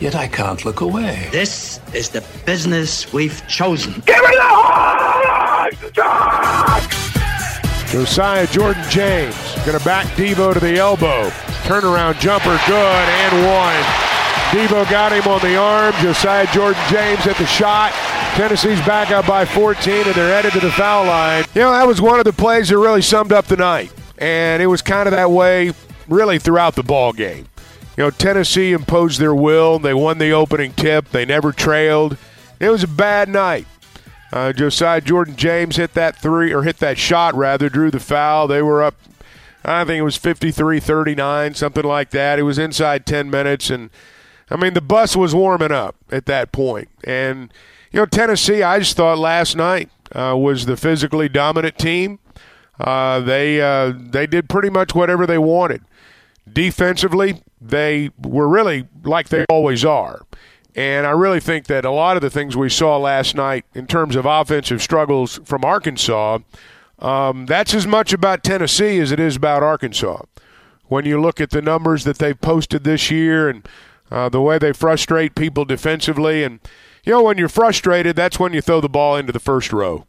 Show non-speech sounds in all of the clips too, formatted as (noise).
Yet I can't look away. This is the business we've chosen. Give me the Hogs! Josiah Jordan James going to back Devo to the elbow. Turnaround jumper, good, and one. Devo got him on the arm. Josiah Jordan James hit the shot. Tennessee's back up by 14, and they're headed to the foul line. You know, that was one of the plays that really summed up the night. And it was kind of that way really throughout the ball game. You know, Tennessee imposed their will. They won the opening tip. They never trailed. It was a bad night. Uh, Josiah Jordan James hit that three, or hit that shot rather, drew the foul. They were up, I think it was 53 39, something like that. It was inside 10 minutes. And, I mean, the bus was warming up at that point. And, you know, Tennessee, I just thought last night uh, was the physically dominant team. Uh, they uh, they did pretty much whatever they wanted. Defensively, they were really like they always are. And I really think that a lot of the things we saw last night in terms of offensive struggles from Arkansas, um, that's as much about Tennessee as it is about Arkansas. When you look at the numbers that they've posted this year and uh, the way they frustrate people defensively, and you know when you're frustrated, that's when you throw the ball into the first row.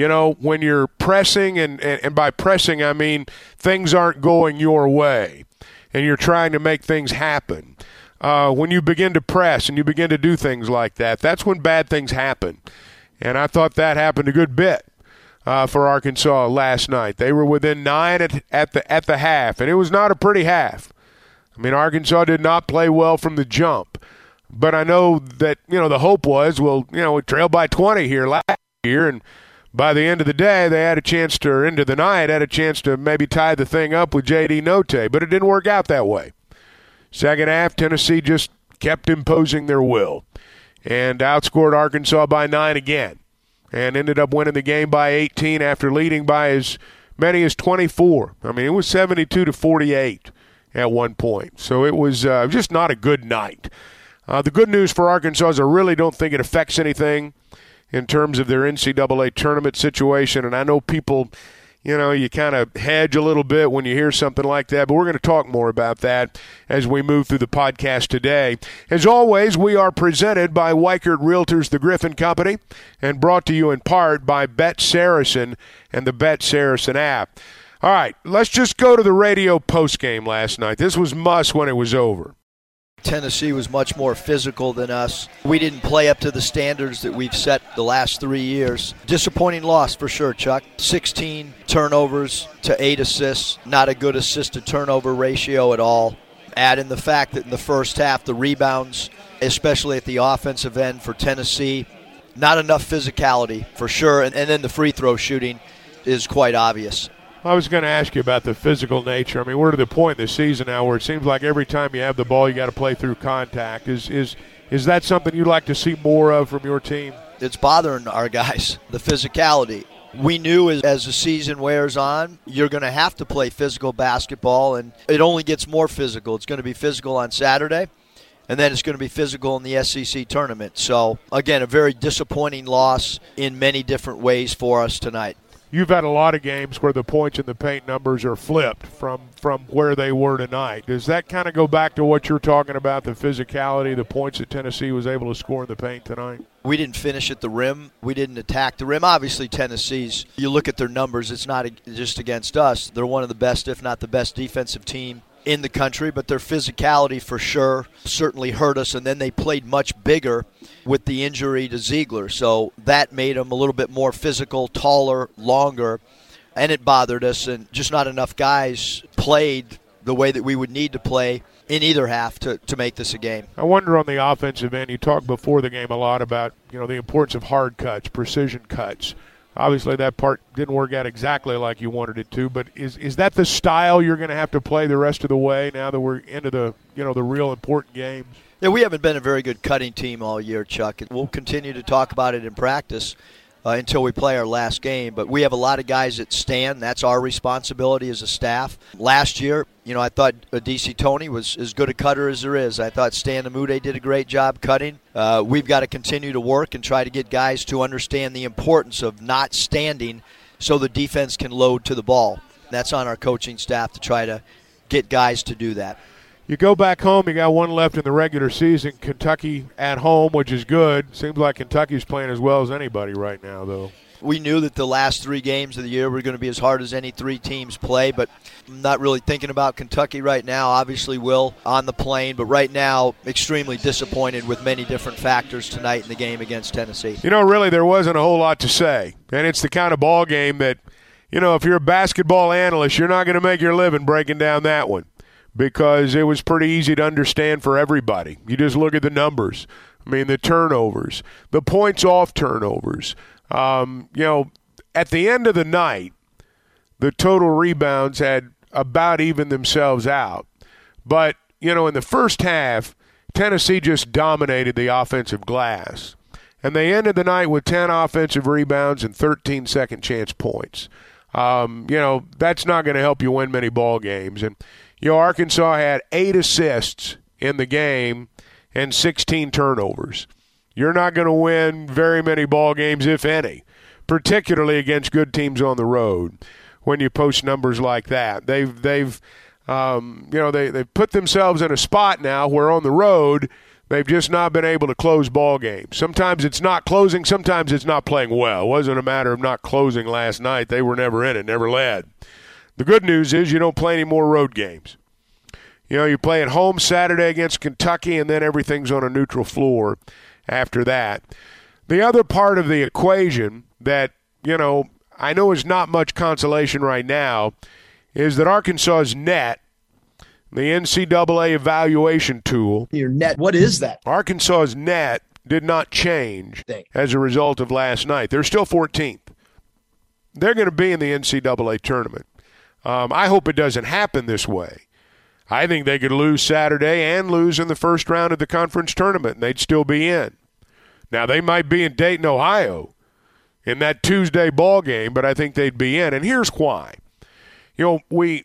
You know, when you're pressing, and, and, and by pressing, I mean things aren't going your way and you're trying to make things happen. Uh, when you begin to press and you begin to do things like that, that's when bad things happen. And I thought that happened a good bit uh, for Arkansas last night. They were within nine at, at the at the half, and it was not a pretty half. I mean, Arkansas did not play well from the jump, but I know that you know the hope was, well, you know, we trailed by 20 here last year, and by the end of the day, they had a chance to, or into the night, had a chance to maybe tie the thing up with J.D. Notae, but it didn't work out that way. Second half, Tennessee just kept imposing their will and outscored Arkansas by nine again and ended up winning the game by 18 after leading by as many as 24. I mean, it was 72 to 48 at one point. So it was uh, just not a good night. Uh, the good news for Arkansas is I really don't think it affects anything in terms of their NCAA tournament situation. And I know people, you know, you kind of hedge a little bit when you hear something like that, but we're going to talk more about that as we move through the podcast today. As always, we are presented by Weichert Realtors, the Griffin Company, and brought to you in part by Bet Saracen and the Bet Saracen app. All right, let's just go to the radio post game last night. This was Muss when it was over. Tennessee was much more physical than us. We didn't play up to the standards that we've set the last three years. Disappointing loss for sure, Chuck. 16 turnovers to 8 assists. Not a good assist to turnover ratio at all. Add in the fact that in the first half, the rebounds, especially at the offensive end for Tennessee, not enough physicality for sure. And, and then the free throw shooting is quite obvious. I was going to ask you about the physical nature. I mean, we're to the point in the season now where it seems like every time you have the ball, you got to play through contact. Is is is that something you'd like to see more of from your team? It's bothering our guys, the physicality. We knew as, as the season wears on, you're going to have to play physical basketball, and it only gets more physical. It's going to be physical on Saturday, and then it's going to be physical in the SEC tournament. So, again, a very disappointing loss in many different ways for us tonight you've had a lot of games where the points in the paint numbers are flipped from from where they were tonight. Does that kind of go back to what you're talking about, the physicality, the points that Tennessee was able to score in the paint tonight? We didn't finish at the rim. We didn't attack the rim. Obviously, Tennessee's, you look at their numbers, it's not just against us. They're one of the best, if not the best, defensive team in the country, but their physicality for sure certainly hurt us. And then they played much bigger with the injury to Zeigler. So that made them a little bit more physical, taller, longer. And it bothered us. And just not enough guys played the way that we would need to play in either half to, to make this a game. I wonder on the offensive end, you talked before the game a lot about, you know, the importance of hard cuts, precision cuts. Obviously, that part didn't work out exactly like you wanted it to. But is is that the style you're going to have to play the rest of the way now that we're into the you know the real important games? Yeah, we haven't been a very good cutting team all year, Chuck. We'll continue to talk about it in practice uh, until we play our last game. But we have a lot of guys that stand. That's our responsibility as a staff. Last year, you know, I thought Au'Diese Toney was as good a cutter as there is. I thought Stan Umude did a great job cutting. Uh, we've got to continue to work and try to get guys to understand the importance of not standing so the defense can load to the ball. That's on our coaching staff to try to get guys to do that. You go back home, you got one left in the regular season. Kentucky at home, which is good. Seems like Kentucky's playing as well as anybody right now, though. We knew that the last three games of the year were going to be as hard as any three teams play, but I'm not really thinking about Kentucky right now. Obviously, will on the plane, but right now, extremely disappointed with many different factors tonight in the game against Tennessee. You know, really, there wasn't a whole lot to say, and it's the kind of ball game that, you know, if you're a basketball analyst, you're not going to make your living breaking down that one because it was pretty easy to understand for everybody. You just look at the numbers. I mean, the turnovers, the points off turnovers. Um, you know, at the end of the night, the total rebounds had about even themselves out. But, you know, in the first half, Tennessee just dominated the offensive glass. And they ended the night with 10 offensive rebounds and 13 second chance points. Um, you know, that's not going to help you win many ball games. And, you know, Arkansas had eight assists in the game and 16 turnovers. You're not going to win very many ball games, if any, particularly against good teams on the road. When you post numbers like that, they've they've um, you know they they've put themselves in a spot now where on the road they've just not been able to close ball games. Sometimes it's not closing, sometimes it's not playing well. It wasn't a matter of not closing last night; they were never in it, never led. The good news is you don't play any more road games. You know, you play at home Saturday against Kentucky, and then everything's on a neutral floor after that. The other part of the equation that, you know, I know is not much consolation right now is that Arkansas's net, the NCAA evaluation tool. Your net, what is that? Arkansas's net did not change as a result of last night. They're still 14th. They're going to be in the NCAA tournament. Um, I hope it doesn't happen this way. I think they could lose Saturday and lose in the first round of the conference tournament, and they'd still be in. Now they might be in Dayton, Ohio, in that Tuesday ball game, but I think they'd be in. And here's why. You know, we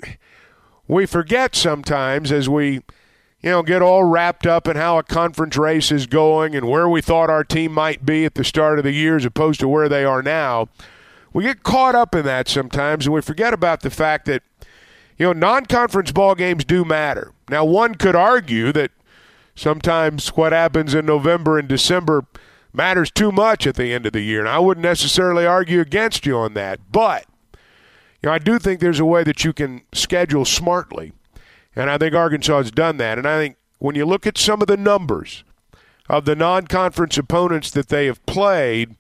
we forget sometimes as we you know get all wrapped up in how a conference race is going and where we thought our team might be at the start of the year as opposed to where they are now. We get caught up in that sometimes and we forget about the fact that you know, non-conference ball games do matter. Now, one could argue that sometimes what happens in November and December matters too much at the end of the year, and I wouldn't necessarily argue against you on that. But you know, I do think there's a way that you can schedule smartly, and I think Arkansas has done that. And I think when you look at some of the numbers of the non-conference opponents that they have played,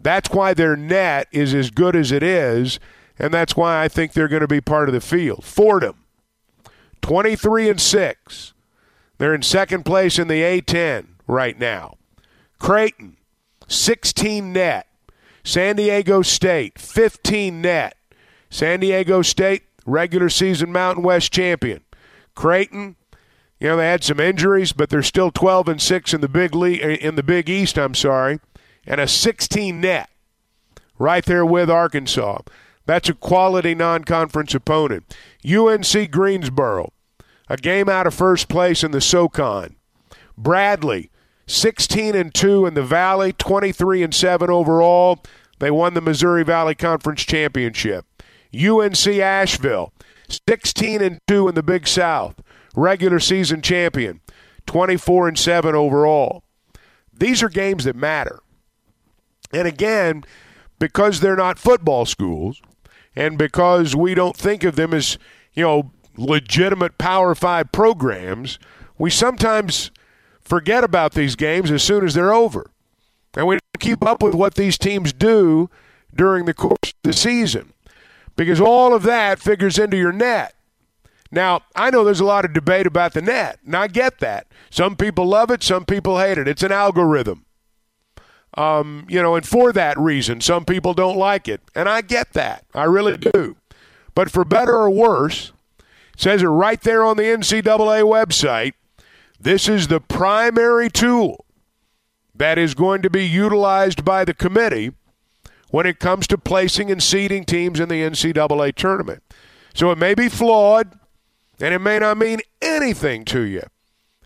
that's why their net is as good as it is and that's why I think they're going to be part of the field. Fordham, 23 and 6. They're in second place in the A10 right now. Creighton, 16 net. San Diego State, 15 net. San Diego State, regular season Mountain West champion. Creighton, you know, they had some injuries, but they're still 12 and 6 in the big league, in the Big East, I'm sorry, and a 16 net right there with Arkansas. That's a quality non conference opponent. UNC Greensboro, a game out of first place in the SOCON. Bradley, 16 and 2 in the Valley, 23 and 7 overall. They won the Missouri Valley Conference Championship. UNC Asheville, 16 and 2 in the Big South, regular season champion, 24 and 7 overall. These are games that matter. And again, because they're not football schools, and because we don't think of them as, you know, legitimate Power 5 programs, we sometimes forget about these games as soon as they're over. And we don't keep up with what these teams do during the course of the season because all of that figures into your net. Now, I know there's a lot of debate about the net, and I get that. Some people love it, some people hate it. It's an algorithm. Um, you know, and for that reason, some people don't like it. And I get that. I really do. But for better or worse, says it right there on the NCAA website This is the primary tool that is going to be utilized by the committee when it comes to placing and seeding teams in the NCAA tournament. So it may be flawed, and it may not mean anything to you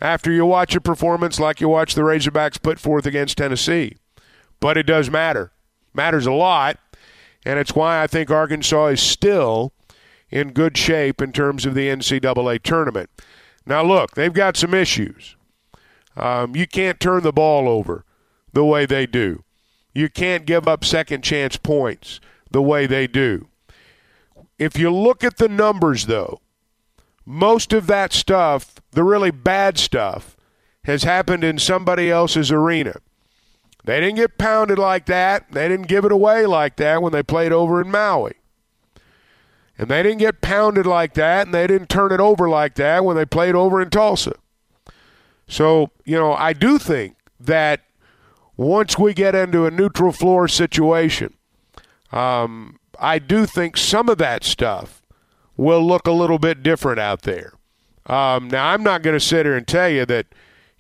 after you watch a performance like you watch the Razorbacks put forth against Tennessee. But it does matter. Matters a lot, and it's why I think Arkansas is still in good shape in terms of the NCAA tournament. Now, look, they've got some issues. Um, you can't turn the ball over the way they do. You can't give up second chance points the way they do. If you look at the numbers, though, most of that stuff, the really bad stuff, has happened in somebody else's arena. They didn't get pounded like that. They didn't give it away like that when they played over in Maui. And they didn't get pounded like that, and they didn't turn it over like that when they played over in Tulsa. So, you know, I do think that once we get into a neutral floor situation, um, I do think some of that stuff will look a little bit different out there. Um, now, I'm not going to sit here and tell you that,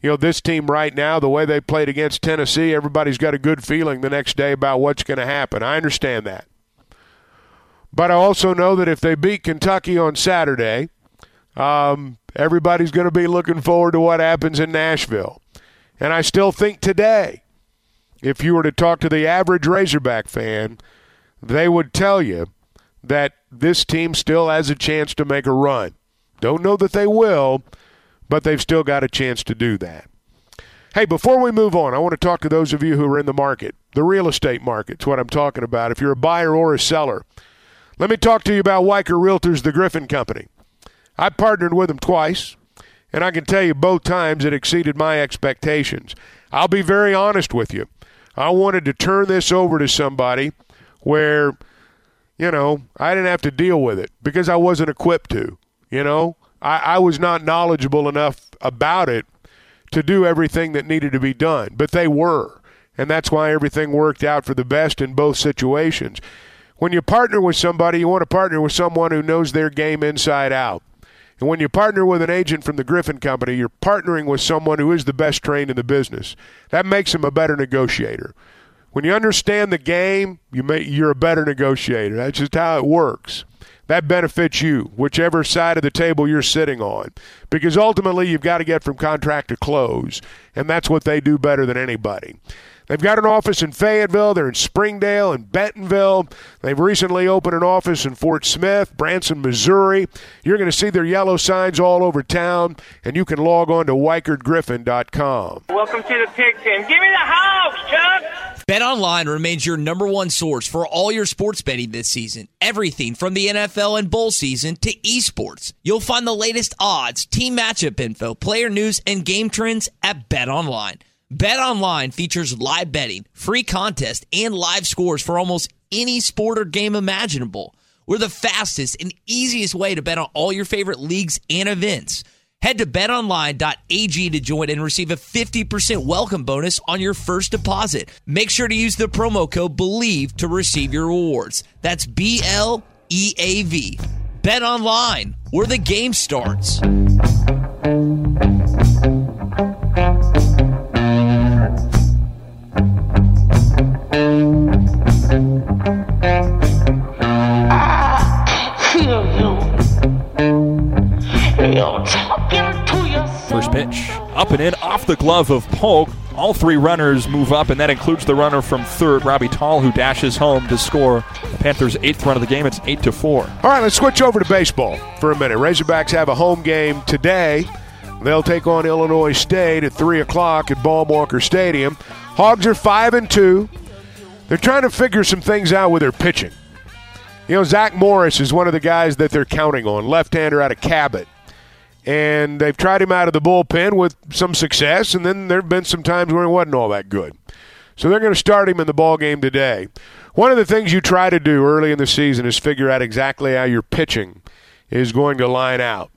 you know, this team right now, the way they played against Tennessee, everybody's got a good feeling the next day about what's going to happen. I understand that. But I also know that if they beat Kentucky on Saturday, um, everybody's going to be looking forward to what happens in Nashville. And I still think today, if you were to talk to the average Razorback fan, they would tell you that this team still has a chance to make a run. Don't know that they will, but they've still got a chance to do that. Hey, before we move on, I want to talk to those of you who are in the market. The real estate market's what I'm talking about. If you're a buyer or a seller, let me talk to you about Weichert Realtors, the Griffin Company. I partnered with them twice, and I can tell you both times it exceeded my expectations. I'll be very honest with you. I wanted to turn this over to somebody where, you know, I didn't have to deal with it because I wasn't equipped to. You know, I, I was not knowledgeable enough about it to do everything that needed to be done, but they were. And that's why everything worked out for the best in both situations. When you partner with somebody, you want to partner with someone who knows their game inside out. And when you partner with an agent from the Griffin Company, you're partnering with someone who is the best trained in the business. That makes him a better negotiator. When you understand the game, you may, you're a better negotiator. That's just how it works. That benefits you, whichever side of the table you're sitting on. Because ultimately, you've got to get from contract to close. And that's what they do better than anybody. They've got an office in Fayetteville, they're in Springdale and Bentonville. They've recently opened an office in Fort Smith, Branson, Missouri. You're going to see their yellow signs all over town, and you can log on to WeichertGriffin.com. Welcome to the pig pen. Give me the house, Chuck! BetOnline remains your number one source for all your sports betting this season. Everything from the NFL and bowl season to esports. You'll find the latest odds, team matchup info, player news, and game trends at BetOnline. BetOnline features live betting, free contests, and live scores for almost any sport or game imaginable. We're the fastest and easiest way to bet on all your favorite leagues and events. Head to betonline.ag to join and receive a 50% welcome bonus on your first deposit. Make sure to use the promo code BLEAV to receive your rewards. That's B L E A V. Bet online, where the game starts. First pitch, up and in, off the glove of Polk. All three runners move up, and that includes the runner from third, Robbie Tall, who dashes home to score the Panthers' eighth run of the game. It's eight to four. All right, let's switch over to baseball for a minute. Razorbacks have a home game today. They'll take on Illinois State at three o'clock at Baum-Walker Stadium. Hogs are five and two. They're trying to figure some things out with their pitching. You know, Zach Morris is one of the guys that they're counting on, left-hander out of Cabot and they've tried him out of the bullpen with some success, and then there have been some times where he wasn't all that good. So they're going to start him in the ball game today. One of the things you try to do early in the season is figure out exactly how your pitching is going to line out,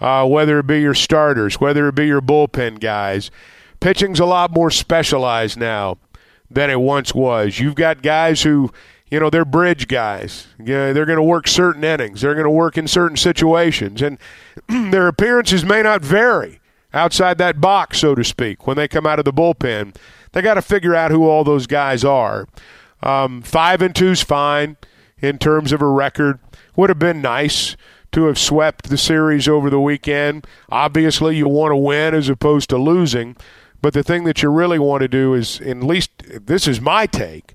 uh, whether it be your starters, whether it be your bullpen guys. Pitching's a lot more specialized now than it once was. You've got guys who you know, they're bridge guys. You know, they're going to work certain innings. They're going to work in certain situations, and (clears throat) their appearances may not vary outside that box, so to speak, when they come out of the bullpen. They got to figure out who all those guys are. Um, five and two's fine in terms of a record. Would have been nice to have swept the series over the weekend. Obviously, you want to win as opposed to losing. But the thing that you really want to do is, at least this is my take,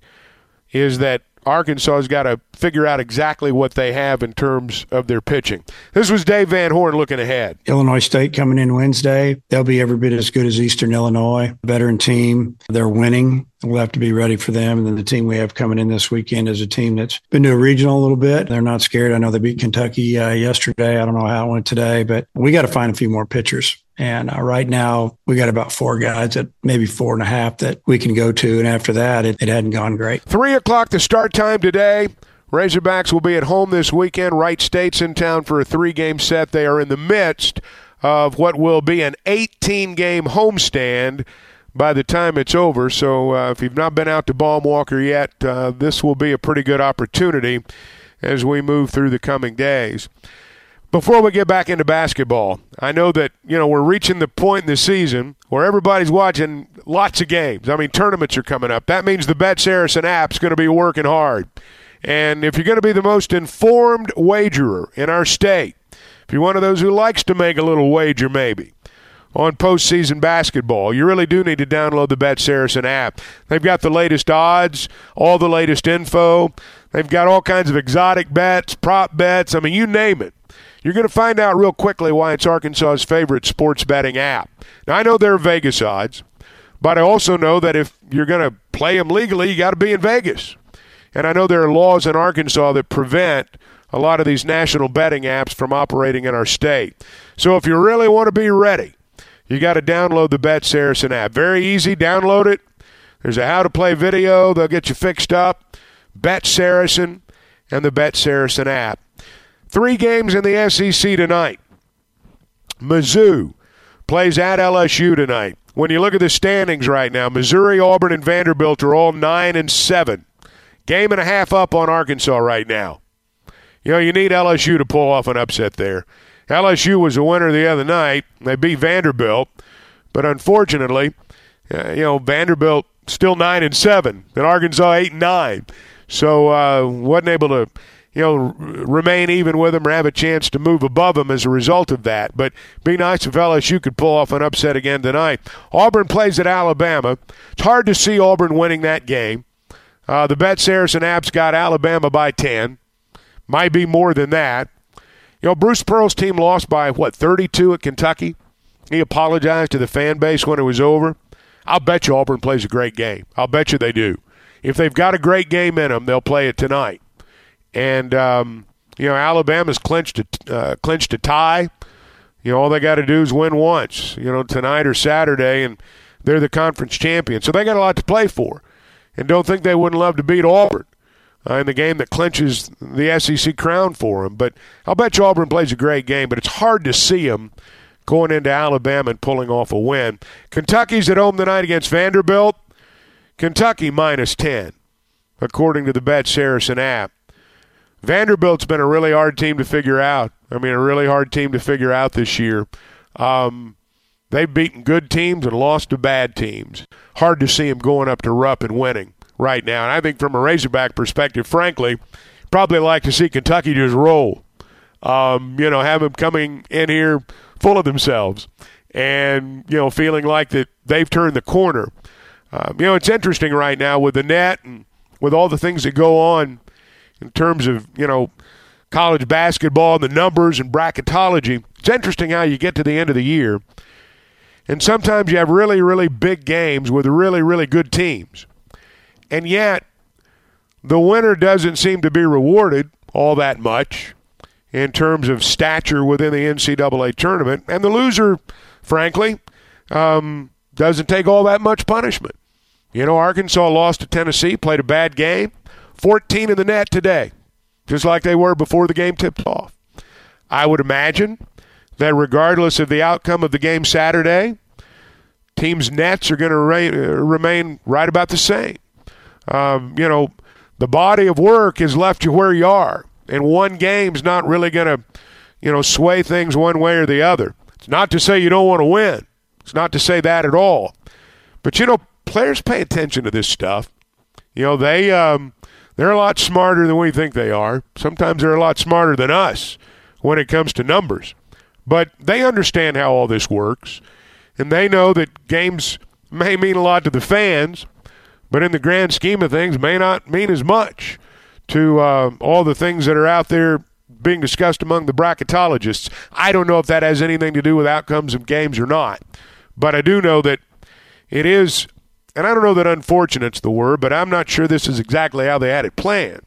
is that Arkansas has got to figure out exactly what they have in terms of their pitching. This was Dave Van Horn looking ahead. Illinois State coming in Wednesday. They'll be every bit as good as Eastern Illinois. Veteran team. They're winning. We'll have to be ready for them. And then the team we have coming in this weekend is a team that's been to a regional a little bit. They're not scared. I know they beat Kentucky uh, yesterday. I don't know how it went today, but we got to find a few more pitchers. And uh, right now, we got about four guys at maybe four and a half that we can go to. And after that, it, it hadn't gone great. Three o'clock the start time today. Razorbacks will be at home this weekend. Wright State's in town for a three game set. They are in the midst of what will be an 18 game homestand by the time it's over. So uh, if you've not been out to Baum-Walker yet, uh, this will be a pretty good opportunity as we move through the coming days. Before we get back into basketball, I know that you know we're reaching the point in the season where everybody's watching lots of games. I mean, tournaments are coming up. That means the Bet Saracen app's going to be working hard. And if you're going to be the most informed wagerer in our state, if you're one of those who likes to make a little wager, maybe on postseason basketball. You really do need to download the Bet Saracen app. They've got the latest odds, all the latest info. They've got all kinds of exotic bets, prop bets. I mean, you name it. You're going to find out real quickly why it's Arkansas's favorite sports betting app. Now, I know there are Vegas odds, but I also know that if you're going to play them legally, you got to be in Vegas. And I know there are laws in Arkansas that prevent a lot of these national betting apps from operating in our state. So if you really want to be ready, you got to download the Bet Saracen app. Very easy, download it. There's a how to play video, they'll get you fixed up. Bet Saracen and the Bet Saracen app. Three games in the SEC tonight. Mizzou plays at LSU tonight. When you look at the standings right now, Missouri, Auburn, and Vanderbilt are all nine and seven. Game and a half up on Arkansas right now. You know, you need LSU to pull off an upset there. LSU was a winner the other night. They beat Vanderbilt, but unfortunately, uh, you know Vanderbilt still nine and seven, and Arkansas eight and nine. So uh, wasn't able to you know, remain even with them or have a chance to move above them as a result of that. But be nice if LSU could pull off an upset again tonight. Auburn plays at Alabama. It's hard to see Auburn winning that game. Uh, the Bet Saracen apps got Alabama by 10. Might be more than that. You know, Bruce Pearl's team lost by, what, 32 at Kentucky? He apologized to the fan base when it was over. I'll bet you Auburn plays a great game. I'll bet you they do. If they've got a great game in them, they'll play it tonight and um, you know Alabama's clinched a uh, clinched a tie. You know all they got to do is win once. You know tonight or Saturday, and they're the conference champion. So they got a lot to play for, and don't think they wouldn't love to beat Auburn uh, in the game that clinches the SEC crown for them. But I'll bet you Auburn plays a great game, but it's hard to see them going into Alabama and pulling off a win. Kentucky's at home tonight against Vanderbilt. Kentucky minus ten, according to the Bet Saracen app. Vanderbilt's been a really hard team to figure out. I mean, a really hard team to figure out this year. Um, they've beaten good teams and lost to bad teams. Hard to see them going up to Rupp and winning right now. And I think from a Razorback perspective, frankly, probably like to see Kentucky just roll. Um, you know, have them coming in here full of themselves and, you know, feeling like that they've turned the corner. Um, you know, it's interesting right now with the net and with all the things that go on in terms of, you know, college basketball and the numbers and bracketology. It's interesting how you get to the end of the year. And sometimes you have really, really big games with really, really good teams. And yet, the winner doesn't seem to be rewarded all that much in terms of stature within the NCAA tournament. And the loser, frankly, um, doesn't take all that much punishment. You know, Arkansas lost to Tennessee, played a bad game. 14 in the net today, just like they were before the game tipped off. I would imagine that regardless of the outcome of the game Saturday, teams' nets are going to remain right about the same. Um, you know, the body of work has left you where you are, and one game's not really going to, you know, sway things one way or the other. It's not to say you don't want to win. It's not to say that at all. But, you know, players pay attention to this stuff. You know, they um, they're a lot smarter than we think they are. Sometimes they're a lot smarter than us when it comes to numbers. But they understand how all this works, and they know that games may mean a lot to the fans, but in the grand scheme of things, may not mean as much to uh, all the things that are out there being discussed among the bracketologists. I don't know if that has anything to do with outcomes of games or not, but I do know that it is, and I don't know that unfortunate's the word, but I'm not sure this is exactly how they had it planned.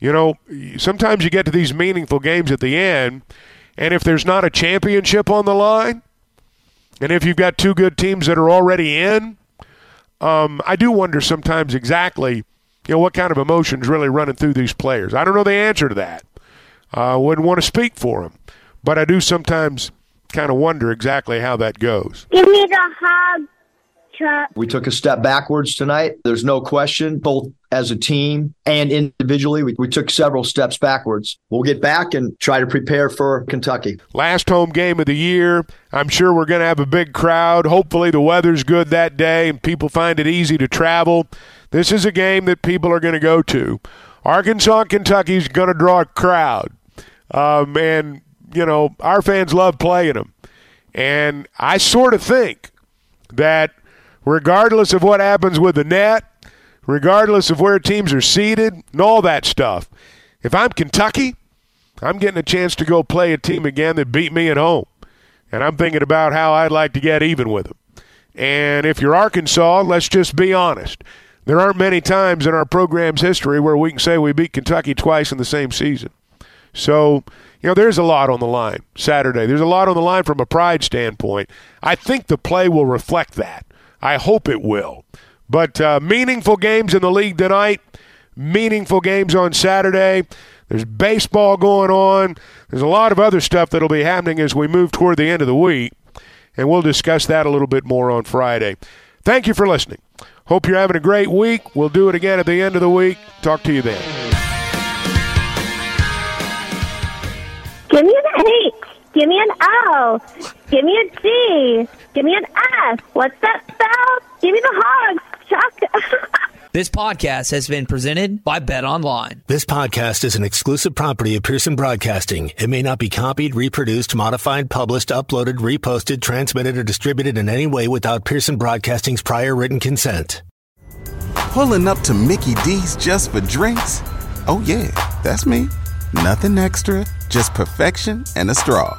You know, sometimes you get to these meaningful games at the end, and if there's not a championship on the line, and if you've got two good teams that are already in, um, I do wonder sometimes exactly, you know, what kind of emotions really running through these players. I don't know the answer to that. I uh, wouldn't want to speak for them, but I do sometimes kind of wonder exactly how that goes. Give me the hug. We took a step backwards tonight. There's no question, both as a team and individually. We, we took several steps backwards. We'll get back and try to prepare for Kentucky. Last home game of the year. I'm sure we're going to have a big crowd. Hopefully, the weather's good that day and people find it easy to travel. This is a game that people are going to go to. Arkansas and Kentucky's going to draw a crowd. Um, and, you know, our fans love playing them. And I sort of think that regardless of what happens with the net, regardless of where teams are seated and all that stuff. If I'm Kentucky, I'm getting a chance to go play a team again that beat me at home. And I'm thinking about how I'd like to get even with them. And if you're Arkansas, let's just be honest. There aren't many times in our program's history where we can say we beat Kentucky twice in the same season. So, you know, there's a lot on the line Saturday. There's a lot on the line from a pride standpoint. I think the play will reflect that. I hope it will. But uh, meaningful games in the league tonight, meaningful games on Saturday. There's baseball going on. There's a lot of other stuff that'll be happening as we move toward the end of the week. And we'll discuss that a little bit more on Friday. Thank you for listening. Hope you're having a great week. We'll do it again at the end of the week. Talk to you then. Give me an H. Give me an O. Give me a G. Give me an S. What's that spell? Give me the Hogs, Chuck. (laughs) This podcast has been presented by Bet Online. This podcast is an exclusive property of Pearson Broadcasting. It may not be copied, reproduced, modified, published, uploaded, reposted, transmitted, or distributed in any way without Pearson Broadcasting's prior written consent. Pulling up to Mickey D's just for drinks? Oh, yeah, that's me. Nothing extra, just perfection and a straw.